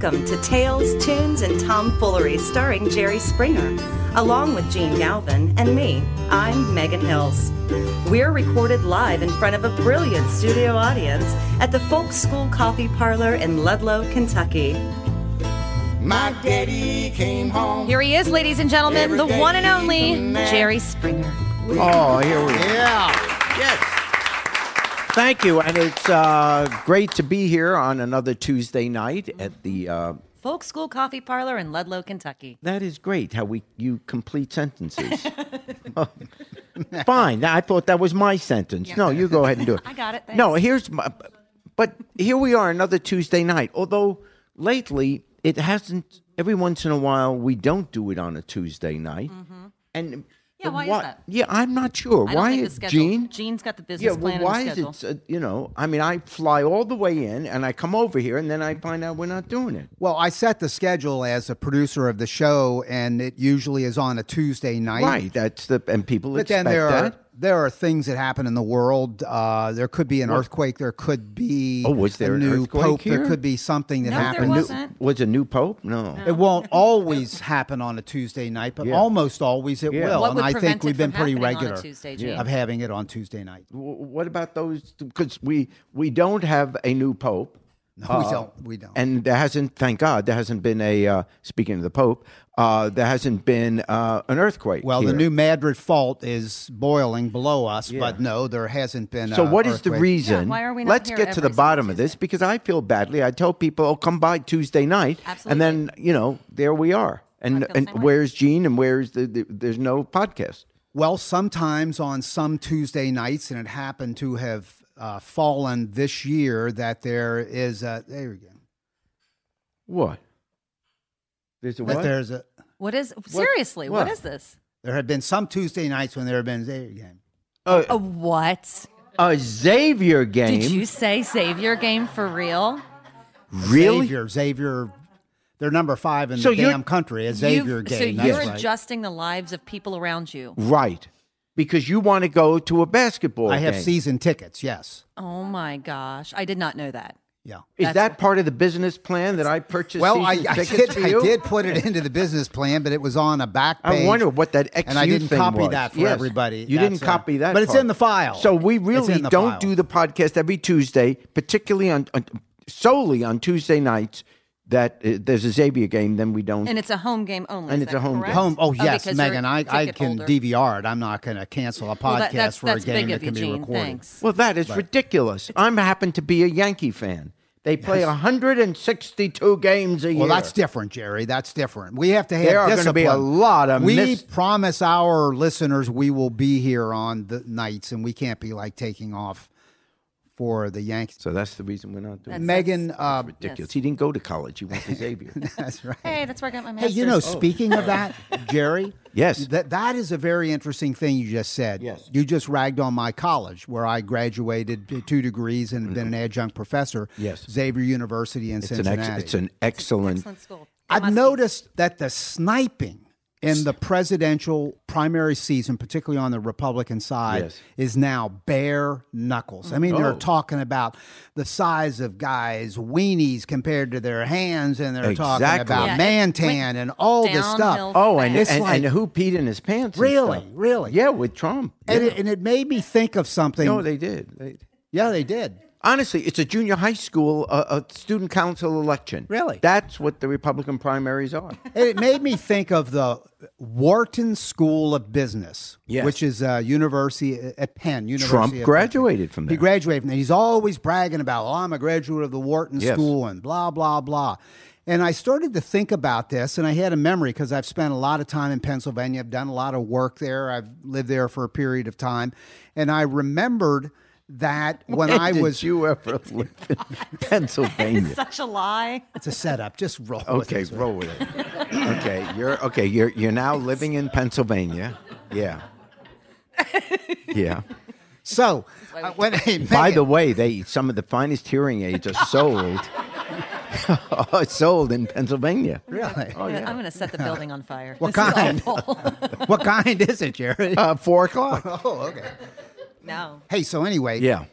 Welcome to Tales, Tunes, and Tomfoolery starring Jerry Springer, along with Gene Galvin and me. I'm Megan Hills. We're recorded live in front of a brilliant studio audience at the Folk School Coffee Parlor in Ludlow, Kentucky. My daddy came home. Here he is, ladies and gentlemen, the one and only Jerry Springer. Oh, here we go. Yeah. Thank you. And it's uh, great to be here on another Tuesday night at the. Uh, Folk School Coffee Parlor in Ludlow, Kentucky. that is great how we you complete sentences. Fine. I thought that was my sentence. No, you go ahead and do it. I got it, No, here's my. But here we are, another Tuesday night. Although lately it hasn't. Every once in a while we don't do it on a Tuesday night. And Mm-hmm. Yeah, why is that? Yeah, I'm not sure. I don't why think the is schedule. Gene? Gene's got the business Yeah, well, plan why and the is it? Uh, you know, I mean, I fly all the way in, and I come over here, and then I find out we're not doing it. Well, I set the schedule as a producer of the show, and it usually is on a Tuesday night. Right. That's the and people But expect then there are that. There are things that happen in the world. Uh, there could be an earthquake. There could be Oh, was there a an new earthquake pope. here? There could be something that No, there happened. wasn't. Was a new pope? No. It won't always happen on a Tuesday night, but Yeah. almost always it Yeah. will. What and would I think we've been pretty happening on a regular Tuesday, Gene? of having it on Tuesday night. What about those? Because we we don't have a new pope. No, we don't. We don't. And there hasn't, thank God, there hasn't been a. Uh, speaking of the Pope, uh, there hasn't been uh, an earthquake. well, the new Madrid fault is boiling below us, Yeah. but no, there hasn't been. So a what is the reason? Yeah, why are we not Let's here get to the every single bottom of this because I feel badly. I tell people, "Oh, come by Tuesday night," and then you know there we are. And I feel the and where's Gene? And where's the, the? There's no podcast. Well, sometimes on some Tuesday nights, and it happened to have uh, fallen this year that there is a there we go. What? There's a That what? there's a What is seriously? what what? is this? there have been some Tuesday nights when there have been there again. A what? a Xavier game. Did you say Savior game for real? really? Xavier, Xavier, they're number five in So the you're- damn country. A Xavier You've- game. So that's you're right. adjusting the lives of people around you. Right. Because you want to go to a basketball game. I have game. season tickets. Yes. Oh my gosh. I did not know that. Yeah. Is That's- that part of the business plan that I purchased? Well, I, I did. for I did put it into the business plan, but it was on a back page. I wonder what that XU and I didn't thing copy was. that for Yes. everybody. You didn't That's, uh, copy that, but it's in the file. So we really don't file. do the podcast every Tuesday, particularly on, on solely on Tuesday nights. That uh, there's a Xavier game, then we don't. And it's a home game only. And it's a home correct? Home. Oh yes, because you're Megan. I, ticket can holder. DVR it. I'm not going to cancel a podcast Well, that, that's, for that's a game big that of you, can be recorded. Thanks. well, that is ridiculous. I'm happen to be a Yankee fan. They play 162 games a year. Well, that's different, Jerry. That's different. We have to have. There are gonna be a lot of We miss- promise our listeners we will be here on the nights, and we can't be like taking off for the Yankees. so that's the reason we're not doing. That's- it. Megan, uh, Ridiculous. He didn't go to college. He went to Xavier. that's right. Hey, that's where I got my Hey, you know, speaking of that, Jerry. Yes. That that is a very interesting thing you just said. Yes. You just ragged on my college where I graduated two degrees and have been an adjunct professor. Yes. Xavier University in It's an, Cincinnati. ex- it's an excellent. Excellent school. I've Muskies. noticed that the sniping in the presidential primary season, particularly on the Republican side, Yes. is now bare knuckles. I mean, Oh. they're talking about the size of guys' weenies compared to their hands, and they're talking about Yeah, it man tan and all this stuff. Oh, and, It's and, like- and who peed in his pants? and Really? stuff. Really? Yeah, with Trump. And, Yeah. it, and it made me think of something. no, they did. They, yeah, they did. Honestly, it's a junior high school uh, uh, student council election. Really? That's what the Republican primaries are. It made me think of the Wharton School of Business, Yes. which is a university at Penn. University Trump of Penn. graduated from that. He graduated from there. He's always bragging about, oh, I'm a graduate of the Wharton Yes. School and blah, blah, blah. And I started to think about this, and I had a memory because I've spent a lot of time in Pennsylvania. I've done a lot of work there. I've lived there for a period of time. And I remembered that when When I did was. you ever live in Pennsylvania? Such a lie. It's a setup. Just roll with Okay, it. roll with it. Okay, you're okay. You're you're now living in Pennsylvania. Yeah, yeah. So, uh, when hey, By the way, they some of the finest hearing aids are sold. are sold in Pennsylvania. really, Oh, yeah. I'm going to set the building on fire. What This kind? what kind is it, Jared? Uh, four o'clock. oh, okay. No. Hey, so anyway, Yeah.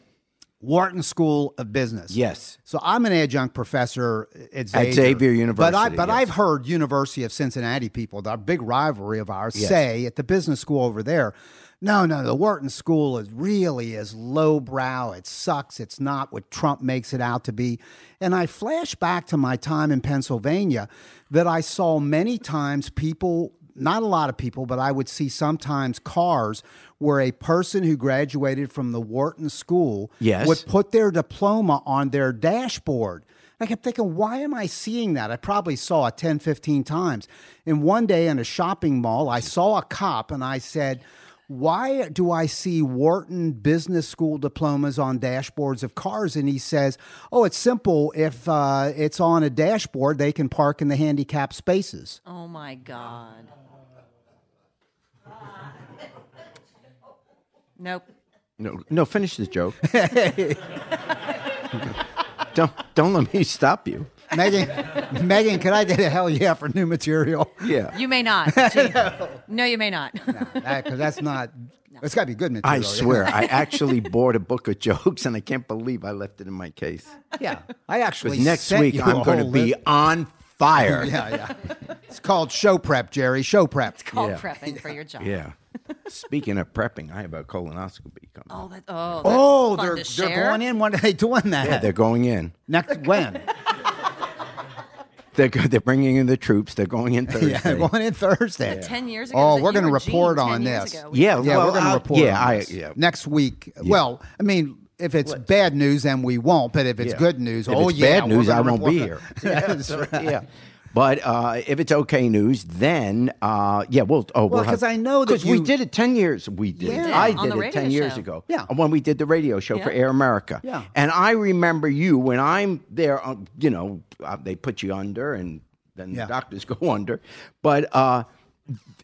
Wharton School of Business. Yes. So I'm an adjunct professor at Xavier, Xavier But I University, but yes. I've heard University of Cincinnati people, the big rivalry of ours, Yes. say at the business school over there, no, no, the Wharton School is really is lowbrow. It sucks. It's not what Trump makes it out to be. And I flash back to my time in Pennsylvania that I saw many times people not a lot of people, but I would see sometimes cars where a person who graduated from the Wharton School Yes. would put their diploma on their dashboard. I kept thinking, why am I seeing that? I probably saw it 10, 15 times. And one day in a shopping mall, I saw a cop and I said, why do I see Wharton Business School diplomas on dashboards of cars? And he says, Oh, it's simple. If uh, it's on a dashboard, they can park in the handicapped spaces. Oh my God. Nope. No, no, finish the joke. don't don't let me stop you. Megan, Megan, can I get a hell yeah for new material? Yeah. You may not. Gee. no, you may not. Because that's not, it's got to be good material. I yeah. swear, I actually bought a book of jokes, and I can't believe I left it in my case. Yeah. I actually Because next sent week you I'm going to whole be list. on fire. Yeah, yeah. It's called show prep, Jerry. Show prep. It's Called Yeah. prepping for your job. Yeah. Speaking of prepping, I have a colonoscopy coming. Oh, that, oh, that's Oh, fun they're, to they're share. going in. When are they doing that? Yeah, they're going in. Next when? They're they're bringing in the troops. They're going in Thursday. yeah, they're going in Thursday. Ten years ago. Oh, we're going to report on this. ago? Yeah, Yeah, well, we're going to report yeah, on I- this yeah. next week. Well, I mean, if it's bad news, then we won't. But if it's Yeah. good news, If oh it's yeah, bad news, I won't be here. on- That's right. yeah. But uh, if it's okay news, then uh, yeah, we'll. Oh, Well, we'll have- 'cause I know that 'cause we did it ten years. We did. Yeah. I did it ten radio years ago. Yeah. when we did the radio show for Air America. Yeah. and I remember you when I'm there. Uh, you know, uh, they put you under, and then Yeah. the doctors go under. But uh,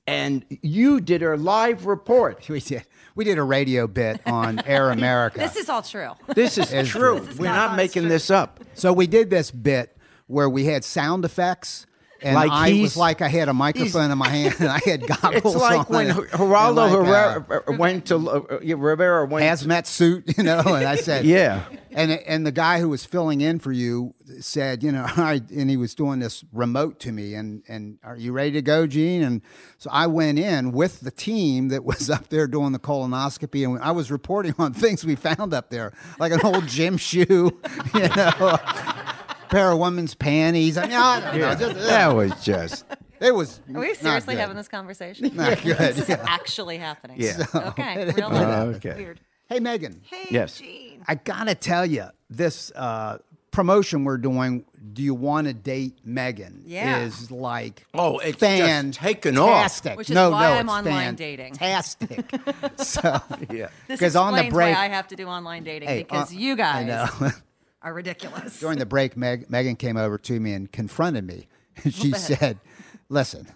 and you did a live report. We did. We did a radio bit on Air America. This is all true. This is It's true. true. We're not not making script. this up. So we did this bit where we had sound effects. And Like I was like I had a microphone in my hand and I had goggles It's like when and- Geraldo like, uh, went to uh, Rivera went. hazmat suit, you know, and I said, Yeah. And and the guy who was filling in for you said, you know, right, and he was doing this remote to me, and and are you ready to go, Gene? And so I went in with the team that was up there doing the colonoscopy, and I was reporting on things we found up there, like an old gym shoe, you know. Pair of women's panties. I mean, I don't know, just- that was just. it was. Are we seriously having this conversation? Not good. This is yeah. actually happening. Yeah. Okay. Real Uh, life. okay. Weird. Hey, Megan. Hey, Yes. Gene. I gotta tell you, this uh, promotion we're doing. Do you want to date Megan? Yeah. is like Oh, it's just fan taken off. fantastic. Which is no, why no, I'm it's online dating. Fantastic. so Yeah. This 'Cause on the break- why I have to do online dating Hey, because uh, you I guys know. Are ridiculous. During the break, Meg, Megan came over to me and confronted me. And she said, "Listen."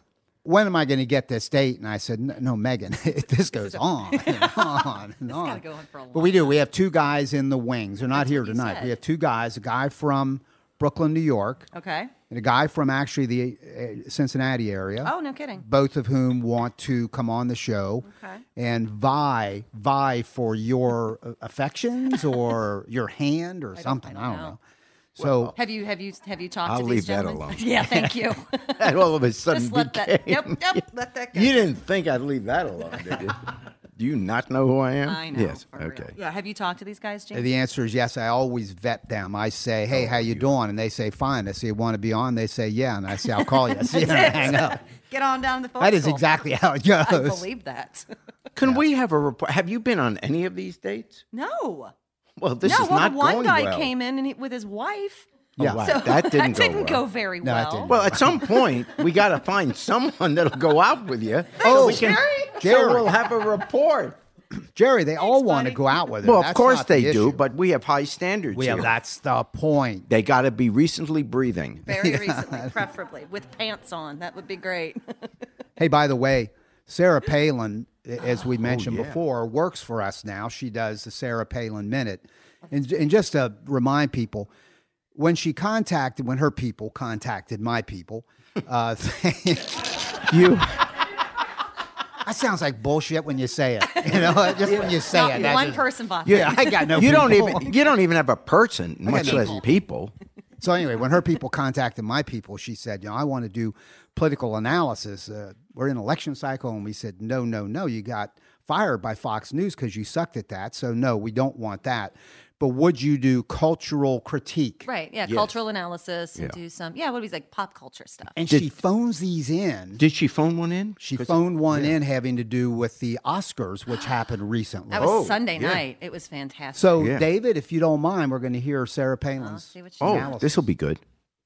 When am I going to get this date? And I said, "No, no Megan, this goes on and on and on." go on for a But we do. We have two guys in the wings. They're not That's here tonight. We have two guys. A guy from Brooklyn, New York, Okay. and a guy from actually the uh, Cincinnati area. Oh, no kidding. Both of whom want to come on the show Okay. and vie vie for your uh, affections or your hand or something. I don't, know. know. So Have you have you have you talked I'll to leave these that alone. yeah, thank you. And all of a sudden Just let that. became- Yep, yep. Let that go. You didn't think I'd leave that alone, did you? Do you not know who I am? I know. Yes. for real. Okay. Yeah. Have you talked to these guys, James? the answer is yes. I always vet them. I say, Oh, "Hey, how you doing?" And they say, "Fine." I say, you "Want to be on?" They say, "Yeah." And I say, "I'll call you." See, and I hang up. Get on down the phone. That is exactly how it goes. I believe that. Can we have a report? Have you been on any of these dates? no. Well, this no. is well, not the one going guy well. came in and he, with his wife. Oh, Yeah. wow, So that didn't, didn't go, very No, well. Well, at some point, we got to find someone that'll go out with you. Oh, we can, Jerry. So we'll have a report. Jerry, they all want to go out with her. Well, of course not the they do, but we have high standards we here. that's the point. They got to be recently breathing. Very recently, preferably with pants on. That would be great. Hey, by the way, Sarah Palin, as we oh, mentioned yeah. before, works for us now. She does the Sarah Palin Minute. And, and just to remind people, when she contacted, when her people contacted my people, uh, You That sounds like bullshit when you say it. You know, just when you say Not it. one just- person, boss. Yeah, I got no. you don't even you don't even have a person, much less people. So anyway, when her people contacted my people, she said, "You know, I want to do political analysis. Uh, we're in election cycle," and we said, "No, no, no. You got fired by Fox News because you sucked at that. So no, we don't want that. But would you do cultural critique?" Right. Yeah. Cultural analysis and do some, yeah, what was like pop culture stuff. And she phones these in. Did she phone one in? She phoned one in having to do with the Oscars, which happened recently. That was Oh, Sunday yeah. night. It was fantastic. so, Yeah. David, if you don't mind, we're going to hear Sarah Palin's. see what she Oh, this will be good.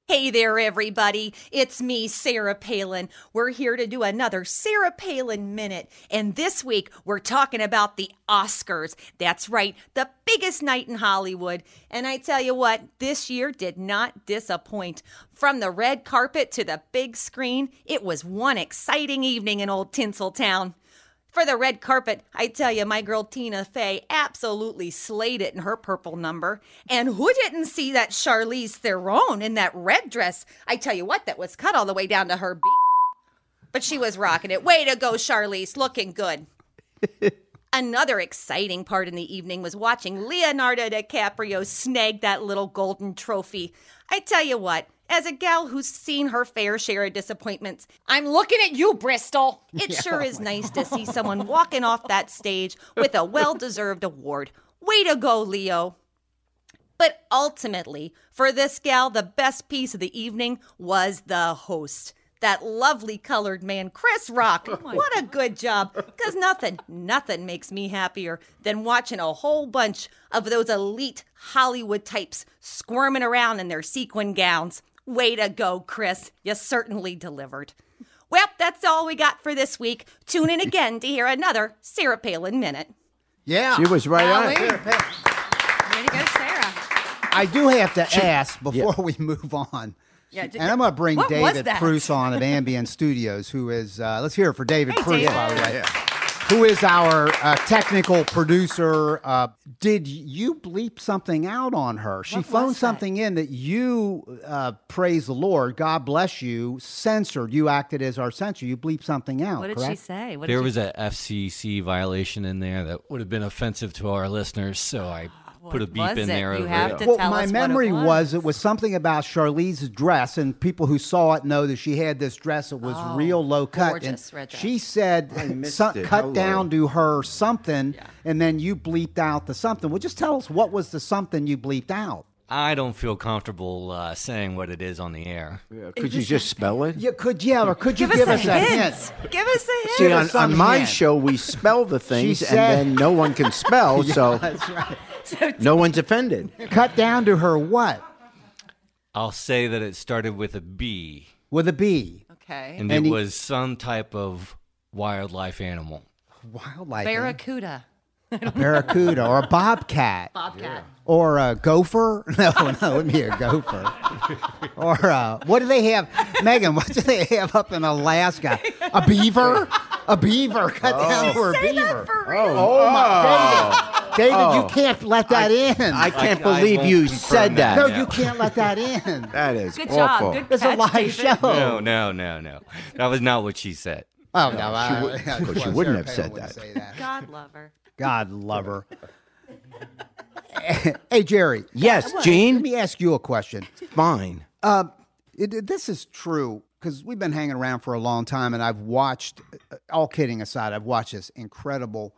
Hey there, everybody. It's me, Sarah Palin. We're here to do another Sarah Palin Minute. And this week, we're talking about the Oscars. That's right, the biggest night in Hollywood. And I tell you what, this year did not disappoint. From the red carpet to the big screen, it was one exciting evening in old Tinseltown. For the red carpet, I tell you, my girl Tina Fey absolutely slayed it in her purple number. And who didn't see that Charlize Theron in that red dress? I tell you what, that was cut all the way down to her b. But she was rocking it. Way to go, Charlize, looking good. Another exciting part in the evening was watching Leonardo DiCaprio snag that little golden trophy. I tell you what, as a gal who's seen her fair share of disappointments, I'm looking at you, Bristol. It sure is nice to see someone walking off that stage with a well deserved award. Way to go, Leo. But ultimately, for this gal, the best piece of the evening was the host. That lovely colored man, Chris Rock. what a good job. Because nothing, nothing makes me happier than watching a whole bunch of those elite Hollywood types squirming around in their sequin gowns. Way to go, Chris. You certainly delivered. Well, that's all we got for this week. Tune in again to hear another Sarah Palin Minute. Yeah. She was right on. Golly. Sarah Palin. Way to go, Sarah. I do have to ask before we move on. Yeah, d- and I'm going to bring David that? On of Ambient Studios, who is, uh, let's hear it for David Hey, Pruce, by the way, who is our uh, technical producer. Uh, did you bleep something out on her? She What phoned something in that you, uh, praise the Lord, God bless you, censored. You acted as our censor. You bleeped something out. What did correct? she say? What There did was she... a FCC violation in there that would have been offensive to our listeners, so I put a beep was in it? there. You have to well, tell my us what it memory was. it was something about Charlize's dress, and people who saw it know that she had this dress that was real low cut. Oh, gorgeous and red dress. She said missed so- cut Hello. down to her something, and then you bleeped out the something. Well, just tell us what was the something you bleeped out. I don't feel comfortable uh, saying what it is on the air. Could you just spell it? You could, yeah, or could you Give, give, us a hint. hint? Give us a hint. See, on, on my hint. show, we spell the things, said- and then no one can spell, so no one's offended. Cut down to her what I'll say that it started with a B, with a B. Okay. and, And it he- was some type of wildlife animal. Wildlife, Barracuda. a barracuda, or a bobcat. Bobcat. Or a gopher? No, no, it wouldn't be a gopher. Or uh, what do they have, Megan? What do they have up in Alaska? A beaver? A beaver? Cut down for a beaver. Oh, my David, David, you can't let that in. I can't I believe won't you said that. that. no, you can't let that in. That is Good awful. job. Good It's a live David. show. No, no, no, no. That was not what she said. Oh no, I, would- yeah, of course, she well, wouldn't have said that. that. God love her. God love her. hey, Jerry. Yes, Gene. Let me ask you a question. Fine. Um, it, it- this is true because we've been hanging around for a long time, and I've watched. uh, All kidding aside, I've watched this incredible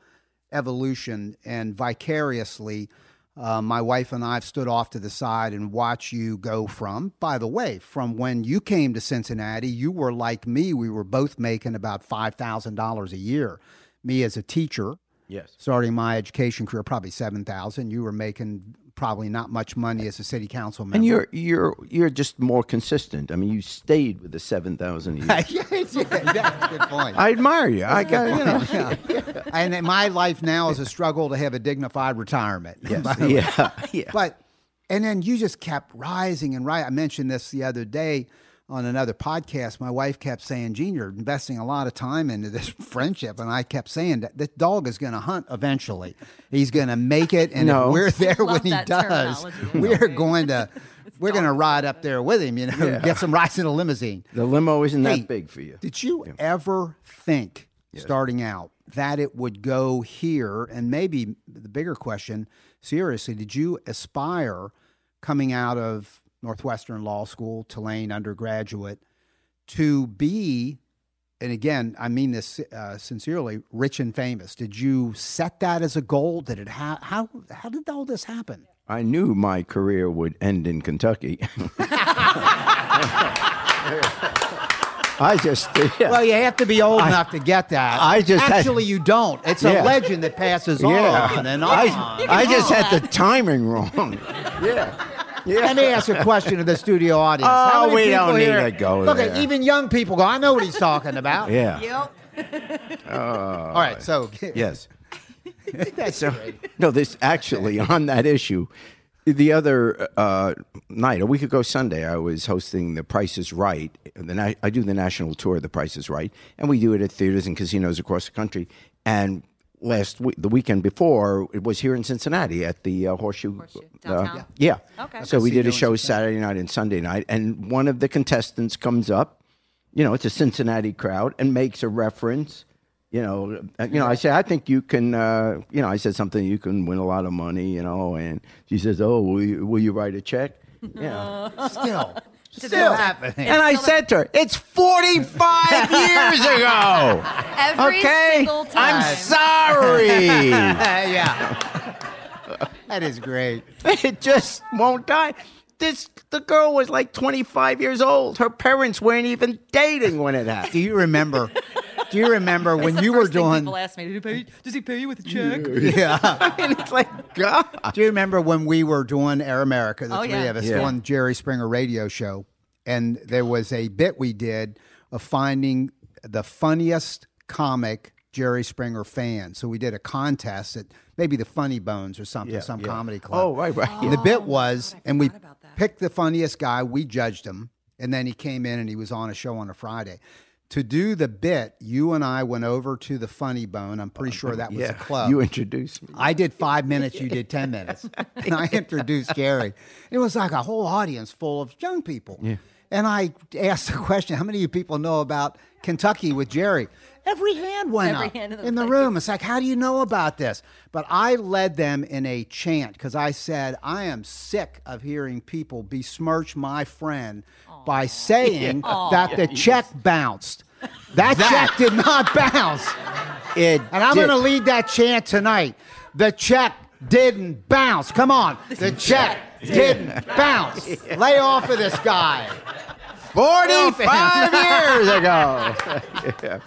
evolution and vicariously. Uh, my wife and I have stood off to the side and watch you go from. By the way, from when you came to Cincinnati, you were like me. We were both making about five thousand dollars a year. Me as a teacher, Yes. starting my education career, probably seven thousand. You were making probably not much money as a city council member. And you're you're you're just more consistent. I mean, you stayed with the seven thousand a year. yeah, yeah, that's a good point. I admire you. I got you know. Yeah. And in my life now is a struggle to have a dignified retirement. Yes. Yeah. Yeah. But and then you just kept rising and right. I mentioned this the other day on another podcast. My wife kept saying, "Gene, you're investing a lot of time into this friendship," and I kept saying that this dog is going to hunt eventually. He's going to make it, and No. if we're there when he does, we're going to. We're going to ride up there with him, you know, get some rides in a limousine. the limo isn't that big for you. Did you ever think starting out, that it would go here? And maybe the bigger question, seriously, did you aspire coming out of Northwestern Law School, Tulane undergraduate, to be, and again, I mean this uh, sincerely, rich and famous? Did you set that as a goal? Did it ha- how how did all this happen? I knew my career would end in Kentucky. I just, yeah. Well, you have to be old enough to get that. I just had- actually you don't. It's Yeah. a legend that passes yeah. on and on. I, I just had the timing wrong. Yeah. Yeah. Let me ask a question to the studio audience. Oh, How many we people don't need here- to go Look, there. even young people go. I know what he's talking about. Yeah. yep All right. So Yes. that's So, great. no, this actually on that issue. The other uh, night, a week ago Sunday, I was hosting The Price is Right. The na- I do the national tour of The Price is Right, and we do it at theaters and casinos across the country. And last week, the weekend before, it was here in Cincinnati at the uh, Horseshoe. Horseshoe, uh, downtown? yeah. Okay. So we did a show Saturday night and Sunday night, and one of the contestants comes up. You know, it's a Cincinnati crowd, and makes a reference. You know, uh, you know. I said, I think you can. Uh, you know, I said something. You can win a lot of money. You know, and she says, "Oh, will you, will you write a check?" Yeah. Still, Still happening. And I said to her, "It's forty-five years ago." Every okay, single time. I'm sorry. yeah. That is great. it just won't die. This the girl was like 25 years old. Her parents weren't even dating when it happened. Do you remember? Do you remember when you were doing? People ask me, "Did he pay- does he pay you with a check? Yeah. I mean, it's like God. Do you remember when we were doing Air America, the Oh, three yeah. of us Yeah. doing Jerry Springer radio show, and there was a bit we did of finding the funniest comic Jerry Springer fan. So we did a contest at maybe the Funny Bones or something, Yeah, some yeah. comedy club. Oh, right, right. And the oh, bit was, and we forgot about that. picked the funniest guy. We judged him, and then he came in and he was on a show on a Friday. To do the bit, you and I went over to the Funny Bone. I'm pretty sure that was Yeah, a club. you introduced me. I did five minutes, you did 10 minutes. And I introduced Gary. It was like a whole audience full of young people. Yeah. And I asked the question how many of you people know about Kentucky with Jerry? Every hand went Every up hand in the in the room. It's like, how do you know about this? But I led them in a chant because I said, I am sick of hearing people besmirch my friend by saying that the check bounced. That, check did not bounce. It And I'm going to lead that chant tonight. The check didn't bounce. Come on. The check didn't bounce. Lay off of this guy. 45 years ago.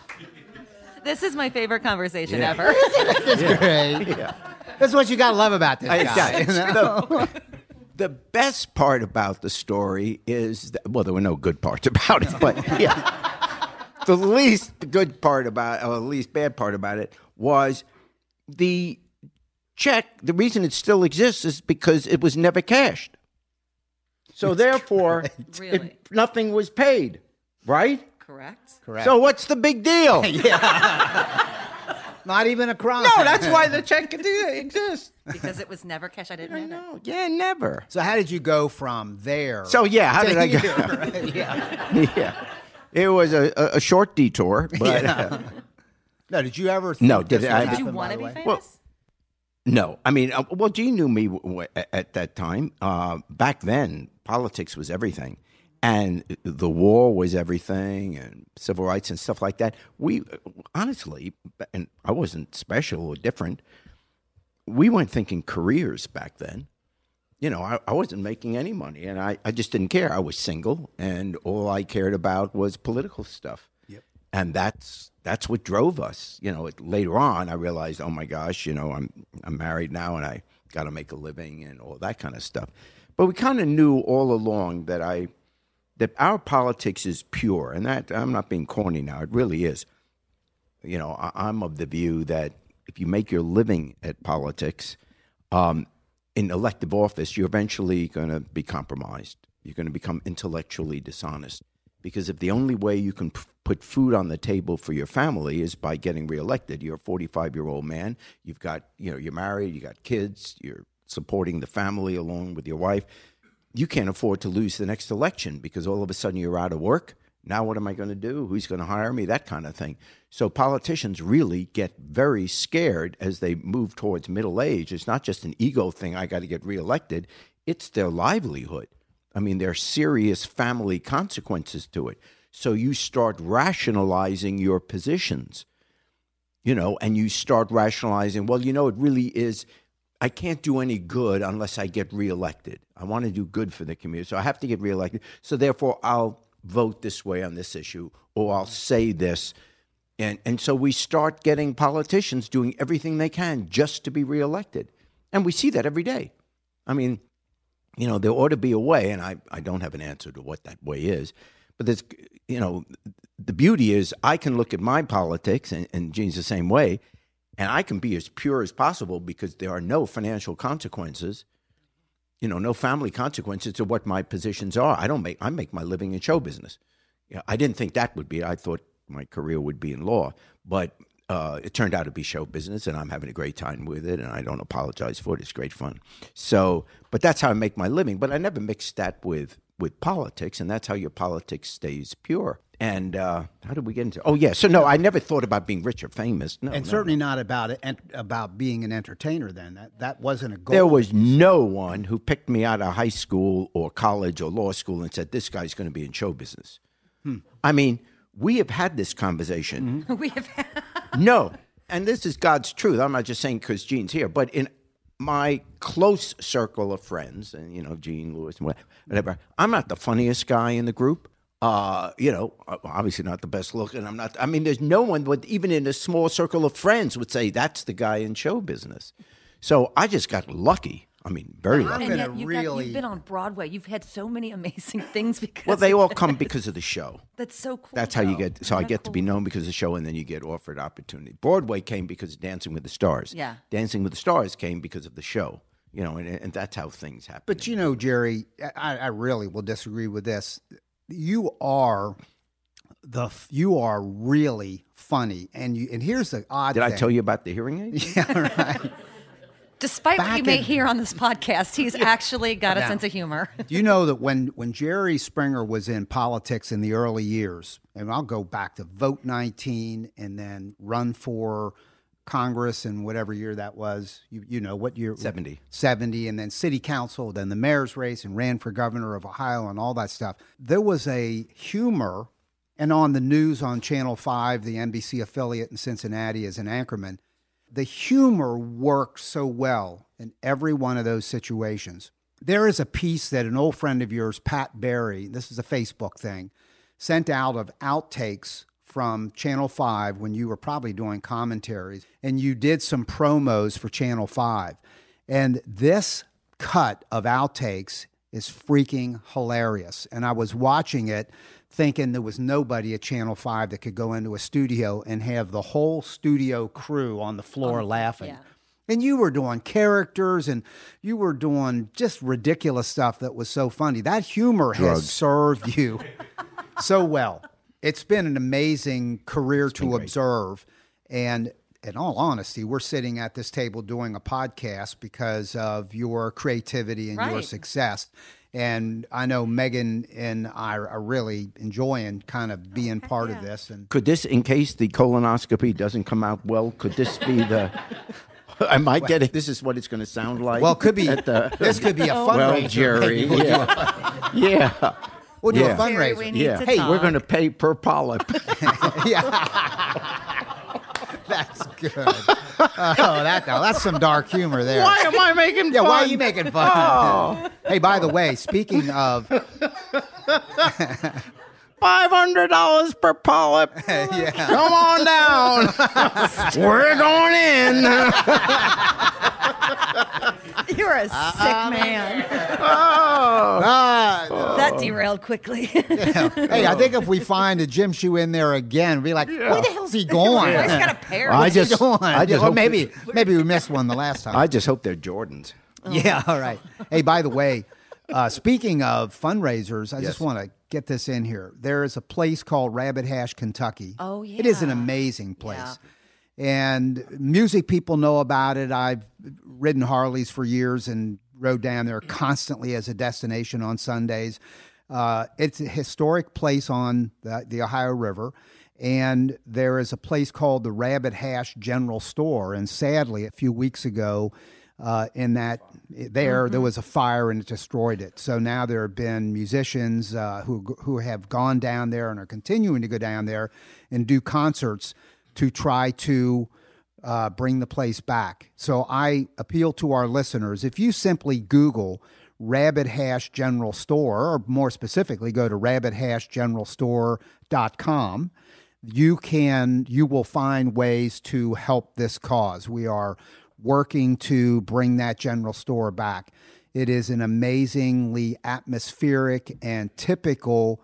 This is my favorite conversation Yeah. ever. That's great. That's what you got to love about this I- guy. you know? the, the best part about the story is that, well, there were no good parts about it, but yeah. the least good part about, or the least bad part about it was the check. The reason it still exists is because it was never cashed. So therefore, Really? it, nothing was paid, right? Correct. Correct. So what's the big deal? Yeah. Not even a crime. No, that's why the check exists. Because it was never cash. I didn't I have it. know. Yeah, never. So how did you go from there? So yeah, how did I go? here? yeah. yeah, it was a, a, a short detour, but uh, No, did you ever? Think No, did would I- Did happen, you want to be way? famous? Well, no. I mean, uh, well, Gene knew me w- w- at that time. Uh, back then, politics was everything, and the war was everything, and civil rights and stuff like that. We honestly, and I wasn't special or different. We weren't thinking careers back then. You know, I, I wasn't making any money, and I, I just didn't care. I was single, and all I cared about was political stuff. yep. And that's that's what drove us. You know, it, later on, I realized, oh my gosh, you know, I'm I'm married now, and I got to make a living and all that kind of stuff. But we kind of knew all along that I that our politics is pure, and that I'm not being corny now. It really is. You know, I, I'm of the view that if you make your living at politics, um, in elective office, you're eventually going to be compromised. You're going to become intellectually dishonest. Because if the only way you can p- put food on the table for your family is by getting reelected, you're a 45 year old man, you've got, you know, you're married, you got kids, you're supporting the family along with your wife, you can't afford to lose the next election because all of a sudden you're out of work Now, what am I going to do? Who's going to hire me? That kind of thing. So, politicians really get very scared as they move towards middle age. It's not just an ego thing, I got to get reelected, it's their livelihood. I mean, there are serious family consequences to it. So, you start rationalizing your positions, you know, and you start rationalizing, well, you know, it really is. I can't do any good unless I get reelected. I want to do good for the community. So I have to get reelected. So therefore, I'll vote this way on this issue or I'll say this. And, and so we start getting politicians doing everything they can just to be reelected. And we see that every day. I mean, you know, there ought to be a way, and I, I don't have an answer to what that way is, but there's, you know, the beauty is I can look at my politics, and, and Gene's the same way, and I can be as pure as possible because there are no financial consequences you know, no family consequences to what my positions are. I don't make I make my living in show business. I didn't think that would be. I thought my career would be in law, but uh, it turned out to be show business, and I'm having a great time with it, and I don't apologize for it. It's great fun. So, but that's how I make my living. But I never mixed that with with politics, and that's how your politics stays pure. And uh, how did we get into? Oh yeah, so no, I never thought about being rich or famous. No, and no, certainly no. not about it and about being an entertainer. Then that that wasn't a goal. There was no one who picked me out of high school or college or law school and said this guy's going to be in show business. I mean, we have had this conversation. we have No, and this is God's truth. I'm not just saying because Gene's here, but in my close circle of friends, and you know, Gene Lewis, and whatever, I'm not the funniest guy in the group. Uh, you know, obviously not the best looking. And I'm not. I mean, there's no one would even in a small circle of friends would say that's the guy in show business. So I just got lucky. I mean, very lucky. I'm and gonna yet you've, really- got, you've been on Broadway. You've had so many amazing things because Well, they all come because of the show. that's so cool. That's how you get. So I Isn't that get to be known because of the show, and then you get offered opportunity. Broadway came because of Dancing with the Stars. Yeah. Dancing with the Stars came because of the show. You know, and, and that's how things happen. But you know, Jerry, I, I really will disagree with this. You are the you are really funny, and you and here's the odd. Did I tell you about the hearing aid? Yeah, right. Despite what Back you may in- hear on this podcast, he's actually got a sense of humor. Do you know that when when Jerry Springer was in politics in the early years, and I'll go back to vote 19 and then run for Congress in whatever year that was. You you know what year? 70. 70 and then city council, then the mayor's race and ran for governor of Ohio and all that stuff. There was a humor and on the news on Channel 5, the NBC affiliate in Cincinnati as an anchorman, the humor worked so well in every one of those situations. There is a piece that an old friend of yours, Pat Barry, this is a Facebook thing, sent out of outtakes from Channel 5 when you were probably doing commentaries and you did some promos for Channel 5. And this cut of outtakes is freaking hilarious. And I was watching it thinking there was nobody at Channel 5 that could go into a studio and have the whole studio crew on the floor laughing. yeah. And you were doing characters and you were doing just ridiculous stuff that was so funny. That humor has served you so well. It's been an amazing career to observe. And in all honesty, we're sitting at this table doing a podcast because of your creativity and your success. And I know Megan and I are really enjoying kind of being part of this. And Could this, in case the colonoscopy doesn't come out well, could this be the? I Am I getting? This is what it's going to sound like. well, it could be at the- this could be a fundraiser. well, Jerry. Yeah. yeah. we'll do Yeah. a Jerry, fundraiser. we need Yeah. to Hey, we're going to pay per polyp. Yeah. That's good. Oh, that that's some dark humor there. Why am I making Yeah, fun? why are you making fun? Oh. Hey, by the way, speaking of, Five hundred dollars per polyp. yeah, Come on down. We're going in. You're a sick man. Oh. Ah, That derailed quickly. hey, I think if we find a gym shoe in there again, we'll be like, where the hell's he going? He's got a pair. I What's he just- I just or maybe, maybe we missed one the last time. I just hope they're Jordans. Yeah, all right. Hey, by the way, uh, speaking of fundraisers, I Yes. just want to get this in here. There is a place called Rabbit Hash, Kentucky. Oh, yeah. It is an amazing place. And music people know about it. I've ridden Harleys for years and rode down there constantly as a destination on Sundays. Uh, it's a historic place on the, the Ohio River. And there is a place called the Rabbit Hash General Store. And sadly, a few weeks ago, uh, in that there there was a fire and it destroyed it. So now there have been musicians uh, who who have gone down there and are continuing to go down there and do concerts to try to uh, bring the place back. So I appeal to our listeners: if you simply Google Rabbit Hash General Store, or more specifically, go to rabbithashgeneralstore.com you can you will find ways to help this cause. We are working to bring that general store back. It is an amazingly atmospheric and typical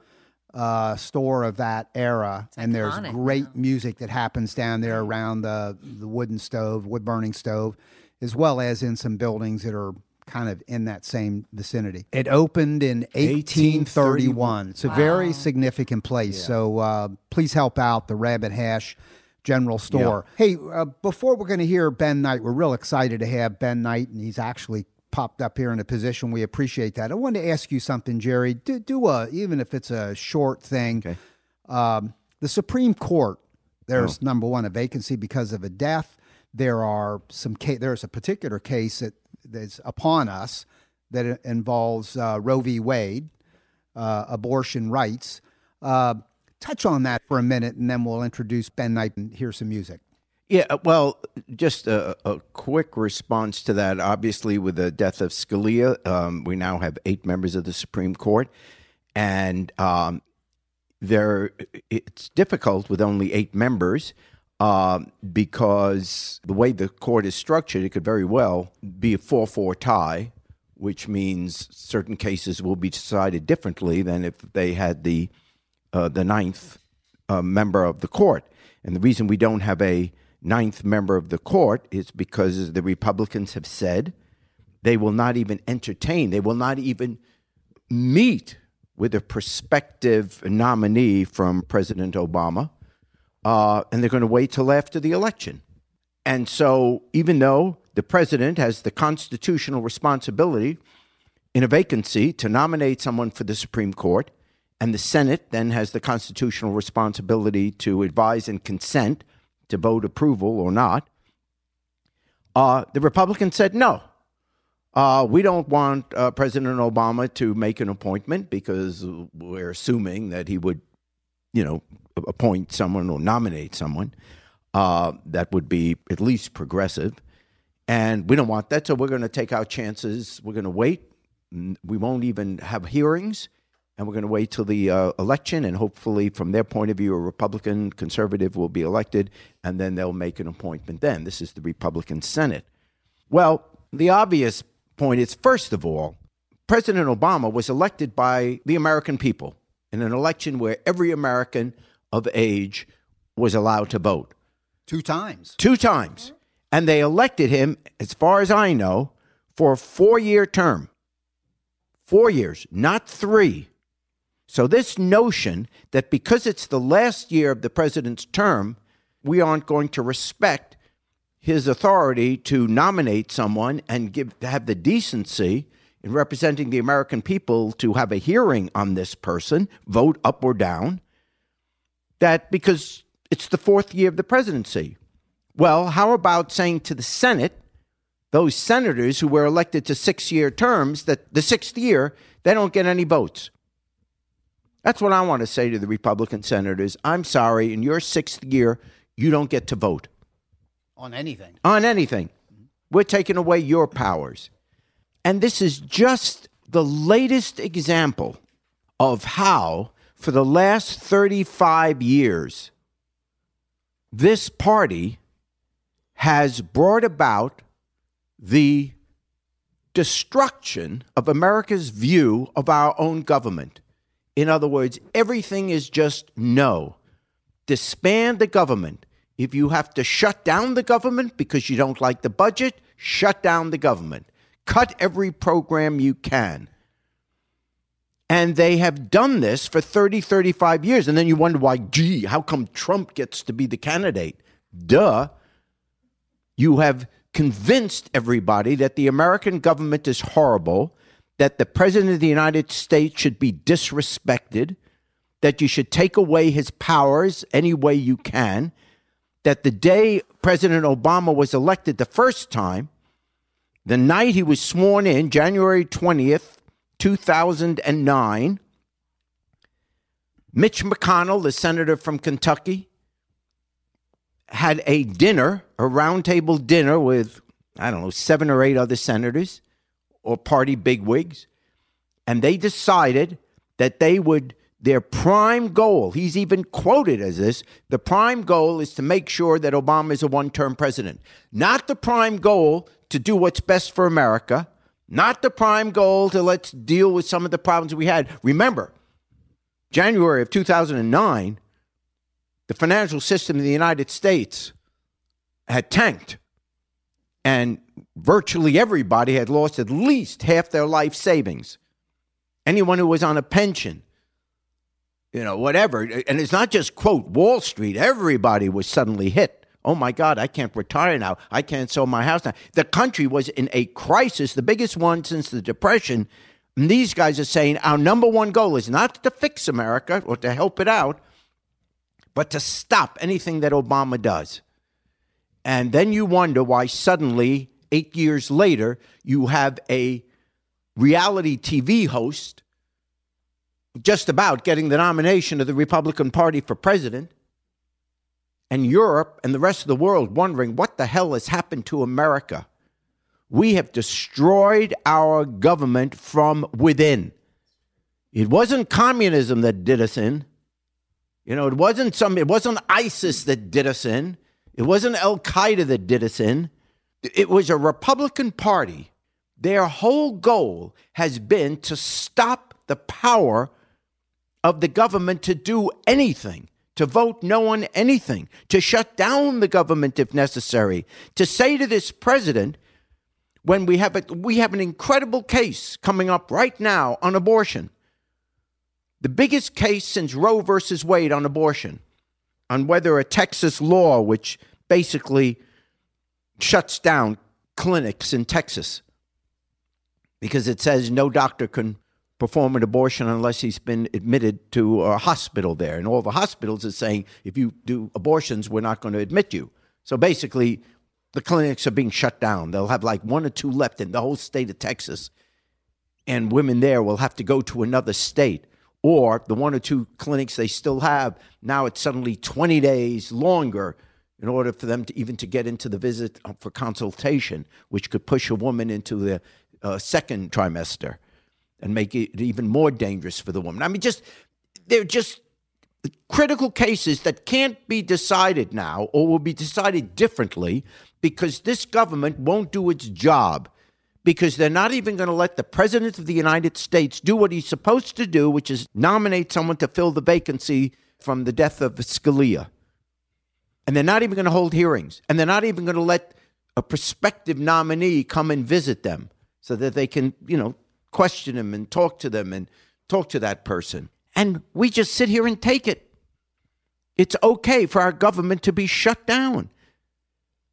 uh, store of that era, it's and there's iconic, great music that happens down there around the the wooden stove, wood burning stove, as well as in some buildings that are kind of in that same vicinity. It opened in 1831. It's a very significant place. So uh, please help out the Rabbit Hash General Store. Hey, uh, before we're going to hear Ben Knight, we're real excited to have Ben Knight, and he's actually popped up here in a position. We appreciate that. I wanted to ask you something, Jerry. Do, do a even if it's a short thing. Okay. Um, the Supreme Court. There's number one a vacancy because of a death. There are some. Ca- there's a particular case that that's upon us that involves uh, Roe v. Wade, uh, abortion rights. Uh, touch on that for a minute, and then we'll introduce Ben Knight and hear some music. Yeah, uh, well, just a, a quick response to that. Obviously, with the death of Scalia, um, we now have eight members of the Supreme Court, and um, there it's difficult with only eight members um, because the way the court is structured, it could very well be a four-four tie, which means certain cases will be decided differently than if they had the uh, the ninth uh, member of the court. And the reason we don't have a ninth member of the court is because the Republicans have said they will not even entertain, they will not even meet with a prospective nominee from President Obama, uh, and they're going to wait till after the election. And so, even though the president has the constitutional responsibility in a vacancy to nominate someone for the Supreme Court, and the Senate then has the constitutional responsibility to advise and consent to vote approval or not, uh, the Republicans said no. Uh, we don't want uh, President Obama to make an appointment because we're assuming that he would, you know, appoint someone or nominate someone uh, that would be at least progressive. And we don't want that, so we're going to take our chances. We're going to wait. We won't even have hearings, and we're going to wait till the uh, election. And hopefully, from their point of view, a Republican conservative will be elected, and then they'll make an appointment. Then this is the Republican Senate. Well, the obvious point is first of all, President Obama was elected by the American people in an election where every American of age was allowed to vote Two times. two times. And they elected him, as far as I know, for a four year term. Four years, not three. So, this notion that because it's the last year of the president's term, we aren't going to respect his authority to nominate someone and give to have the decency in representing the American people to have a hearing on this person, vote up or down, that because it's the fourth year of the presidency. Well, how about saying to the Senate, those senators who were elected to six year terms, that the sixth year, they don't get any votes? That's what I want to say to the Republican senators. I'm sorry, in your sixth year, you don't get to vote On anything. on anything. Mm-hmm. We're taking away your powers. And this is just the latest example of how, for the last 35 years, this party has brought about the destruction of America's view of our own government. In other words, everything is just no. Disband the government. If you have to shut down the government because you don't like the budget, shut down the government. Cut every program you can. And they have done this for 30, 35 years. And then you wonder why, gee, how come Trump gets to be the candidate? Duh. You have convinced everybody that the American government is horrible, that the President of the United States should be disrespected, that you should take away his powers any way you can, that the day President Obama was elected the first time, the night he was sworn in, January 20th, 2009, Mitch McConnell, the senator from Kentucky, had a dinner, a roundtable dinner with, I don't know, seven or eight other senators or party bigwigs, and they decided that they would, their prime goal, he's even quoted as this, the prime goal is to make sure that Obama is a one term president. Not the prime goal to do what's best for America, not the prime goal to let's deal with some of the problems we had. Remember, January of 2009, the financial system in the United States had tanked, and virtually everybody had lost at least half their life savings. Anyone who was on a pension, you know, whatever. And it's not just, quote, Wall Street, everybody was suddenly hit. Oh my God, I can't retire now. I can't sell my house now. The country was in a crisis, the biggest one since the Depression. And these guys are saying our number one goal is not to fix America or to help it out, but to stop anything that Obama does. And then you wonder why suddenly, eight years later, you have a reality TV host just about getting the nomination of the Republican Party for president, and Europe and the rest of the world wondering what the hell has happened to America. We have destroyed our government from within. It wasn't communism that did us in. You know, it wasn't some it wasn't ISIS that did us in. It wasn't Al Qaeda that did us in. It was a Republican Party. Their whole goal has been to stop the power of the government to do anything, to vote no on anything, to shut down the government if necessary, to say to this president, when we have a, we have an incredible case coming up right now on abortion the biggest case since Roe versus Wade on abortion, on whether a Texas law, which basically shuts down clinics in Texas because it says no doctor can perform an abortion unless he's been admitted to a hospital there. And all the hospitals are saying if you do abortions, we're not going to admit you. So basically, the clinics are being shut down. They'll have like one or two left in the whole state of Texas. And women there will have to go to another state or the one or two clinics they still have now it's suddenly 20 days longer in order for them to even to get into the visit for consultation which could push a woman into the uh, second trimester and make it even more dangerous for the woman i mean just they're just critical cases that can't be decided now or will be decided differently because this government won't do its job because they're not even going to let the President of the United States do what he's supposed to do, which is nominate someone to fill the vacancy from the death of Scalia. And they're not even going to hold hearings. And they're not even going to let a prospective nominee come and visit them so that they can, you know, question them and talk to them and talk to that person. And we just sit here and take it. It's okay for our government to be shut down.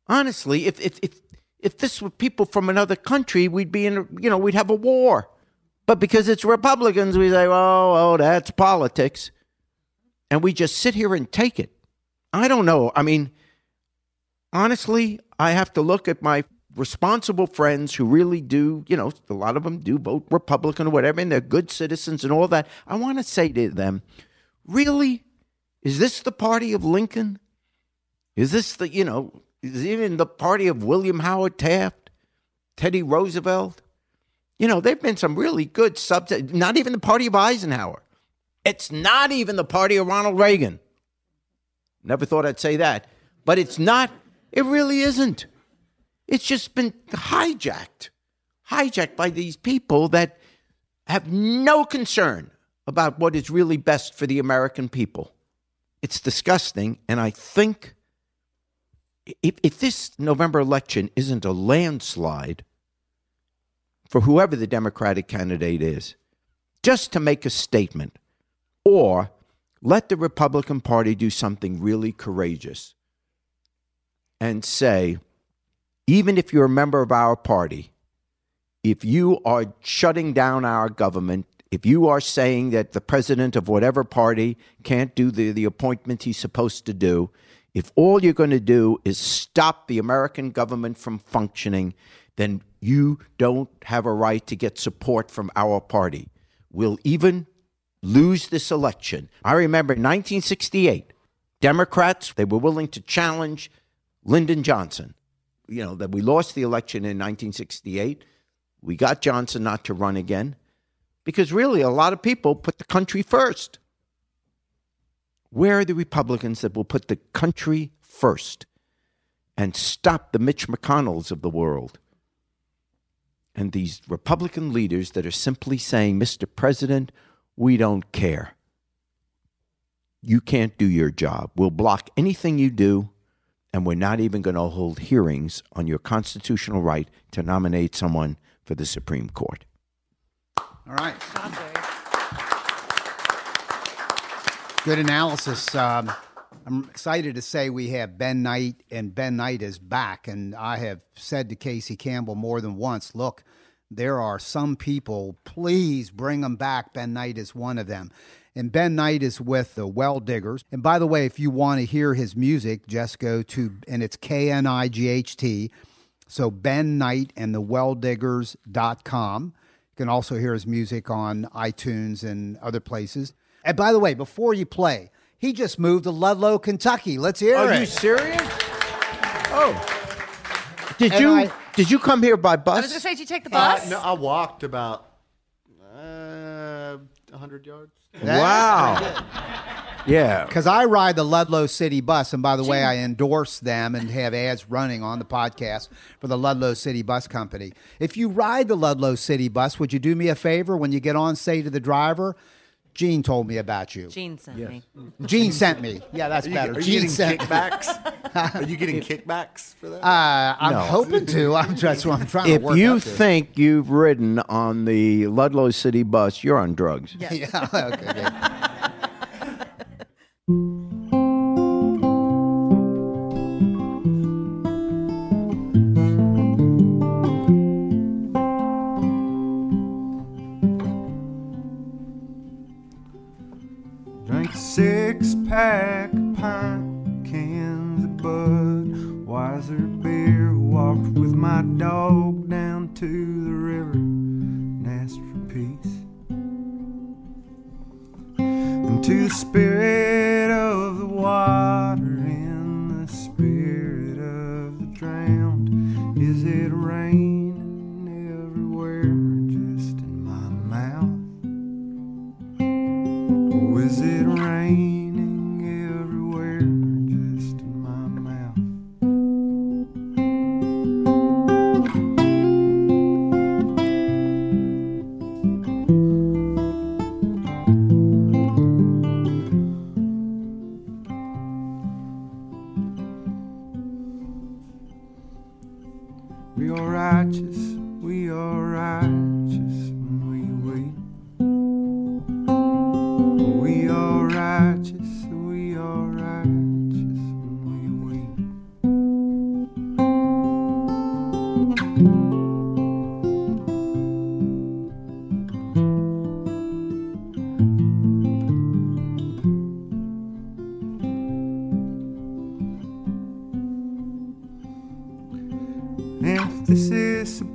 Honestly, if, if, if if this were people from another country, we'd be in, you know, we'd have a war. But because it's Republicans, we say, oh, oh, that's politics. And we just sit here and take it. I don't know. I mean, honestly, I have to look at my responsible friends who really do, you know, a lot of them do vote Republican or whatever, and they're good citizens and all that. I want to say to them, really? Is this the party of Lincoln? Is this the, you know, is even the party of William Howard Taft, Teddy Roosevelt. You know, there've been some really good subjects, not even the party of Eisenhower. It's not even the party of Ronald Reagan. Never thought I'd say that. But it's not, it really isn't. It's just been hijacked, hijacked by these people that have no concern about what is really best for the American people. It's disgusting. And I think if, if this November election isn't a landslide for whoever the Democratic candidate is, just to make a statement, or let the Republican Party do something really courageous and say, even if you're a member of our party, if you are shutting down our government, if you are saying that the president of whatever party can't do the, the appointment he's supposed to do, if all you're going to do is stop the American government from functioning, then you don't have a right to get support from our party. We'll even lose this election. I remember in 1968, Democrats, they were willing to challenge Lyndon Johnson. You know, that we lost the election in 1968. We got Johnson not to run again because really a lot of people put the country first. Where are the Republicans that will put the country first and stop the Mitch McConnells of the world? And these Republican leaders that are simply saying, Mr. President, we don't care. You can't do your job. We'll block anything you do, and we're not even going to hold hearings on your constitutional right to nominate someone for the Supreme Court. All right. Good analysis. Um, I'm excited to say we have Ben Knight, and Ben Knight is back. And I have said to Casey Campbell more than once look, there are some people, please bring them back. Ben Knight is one of them. And Ben Knight is with the Well Diggers. And by the way, if you want to hear his music, just go to, and it's K N I G H T. So Ben Knight and the welldiggers.com. You can also hear his music on iTunes and other places. And by the way, before you play, he just moved to Ludlow, Kentucky. Let's hear Are it. Are you serious? Oh. Did And you I- did you come here by bus? I was going to say, did you take the Uh, bus? no, I walked about uh, 100 yards. wow. Yeah. Because I ride the Ludlow City bus, and by the way, I endorse them and have ads running on the podcast for the Ludlow City Bus Company. If you ride the Ludlow City bus, would you do me a favor when you get on? Say to the driver, "Gene told me about you." Gene sent me. Gene sent me. Yeah, that's Are you, better. are you Gene getting sent. me. kickbacks? are you getting kickbacks for that? Uh, I'm No. hoping to. I'm that's what I'm trying to If work you up to. think you've ridden on the Ludlow City bus, you're on drugs. yeah, okay, good. six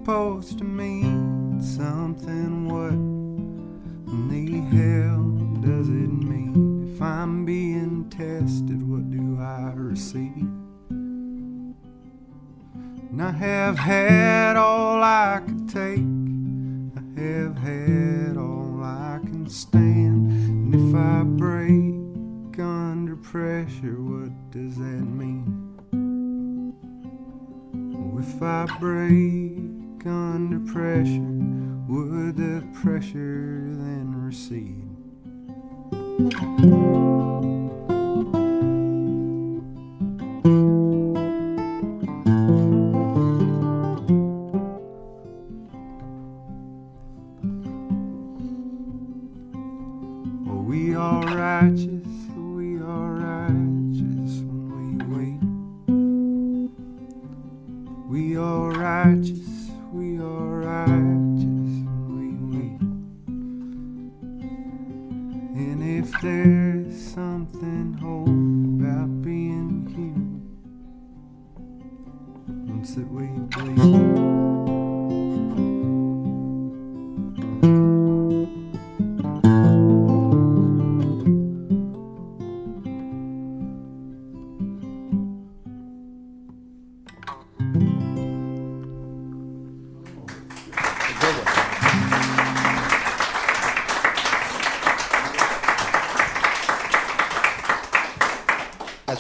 supposed to mean something, what in the hell does it mean? If I'm being tested, what do I receive? And I have had all I could take, I have had all I can stand. And if I break under pressure, what does that mean? If I break under pressure, would the pressure then recede?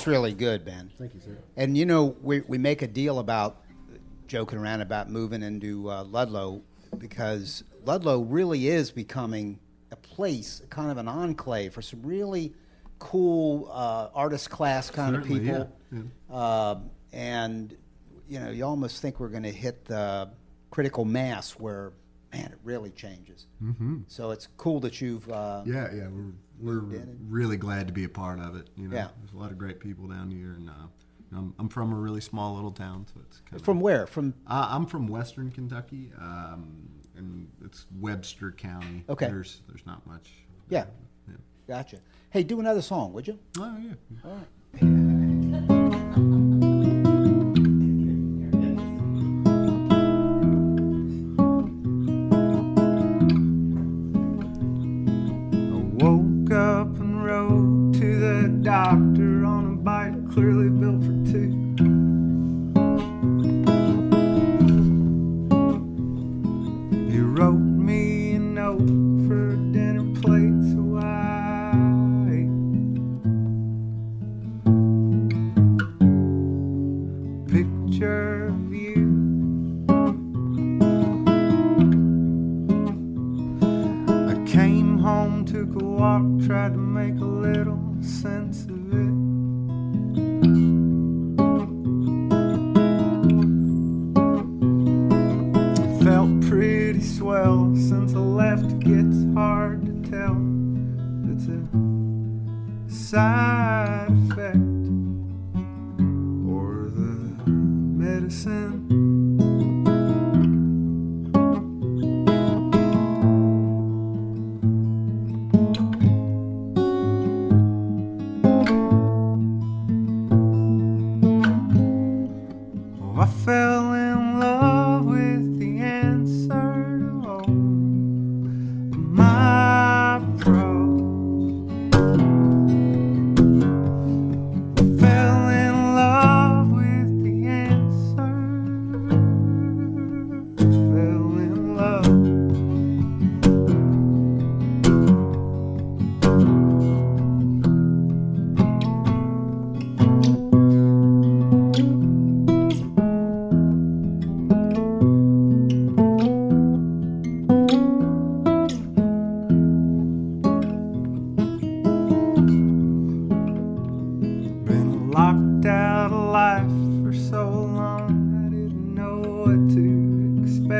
That's really good, Ben. Thank you, sir. And you know, we, we make a deal about joking around about moving into uh, Ludlow because Ludlow really is becoming a place, kind of an enclave for some really cool uh, artist class kind Certainly, of people. yeah, Um, and you know, you almost think we're going to hit the critical mass where, man, it really changes. Mm-hmm. So it's cool that you've. Uh, Yeah, yeah, we're we're really glad to be a part of it. You know, Yeah. there's a lot of great people down here, and uh, I'm I'm from a really small little town, so it's kind From where? From Uh, I'm from Western Kentucky, um, and it's Webster County. Okay. There's there's not much. yeah, Yeah. gotcha. Hey, do another song, would you? Oh yeah. I walk, tried to make a little sense of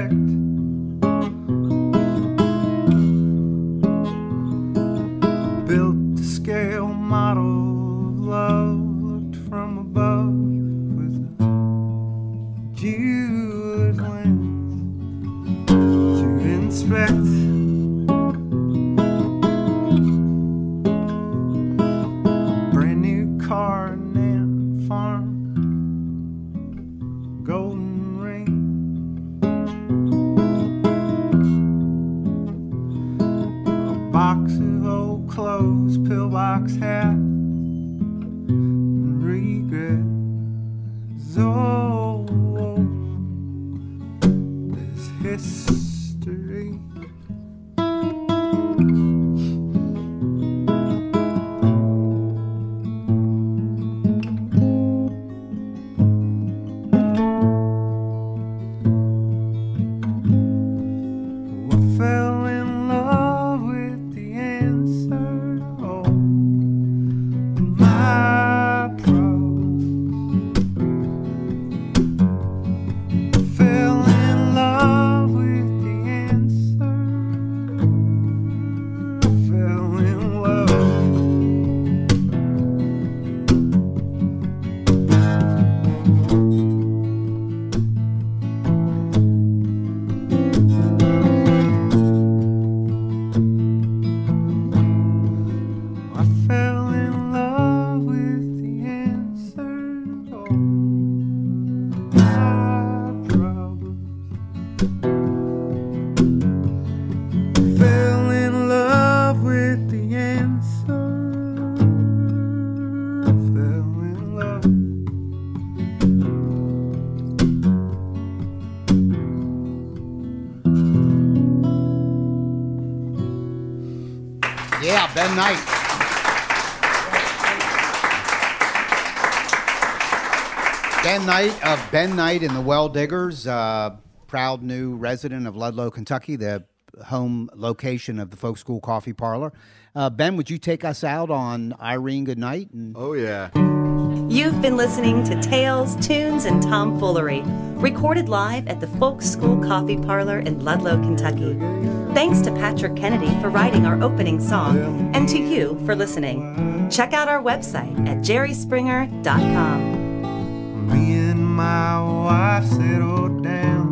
to Ben Knight of Ben Knight and the Well Diggers, uh, proud new resident of Ludlow, Kentucky, the home location of the Folk School Coffee Parlor. Uh, ben, would you take us out on Irene Goodnight? And Oh, yeah. You've been listening to Tales, Tunes, and Tomfoolery, recorded live at the Folk School Coffee Parlor in Ludlow, Kentucky. Thanks to Patrick Kennedy for writing our opening song, and to you for listening. Check out our website at jerryspringer.com. My wife settled down.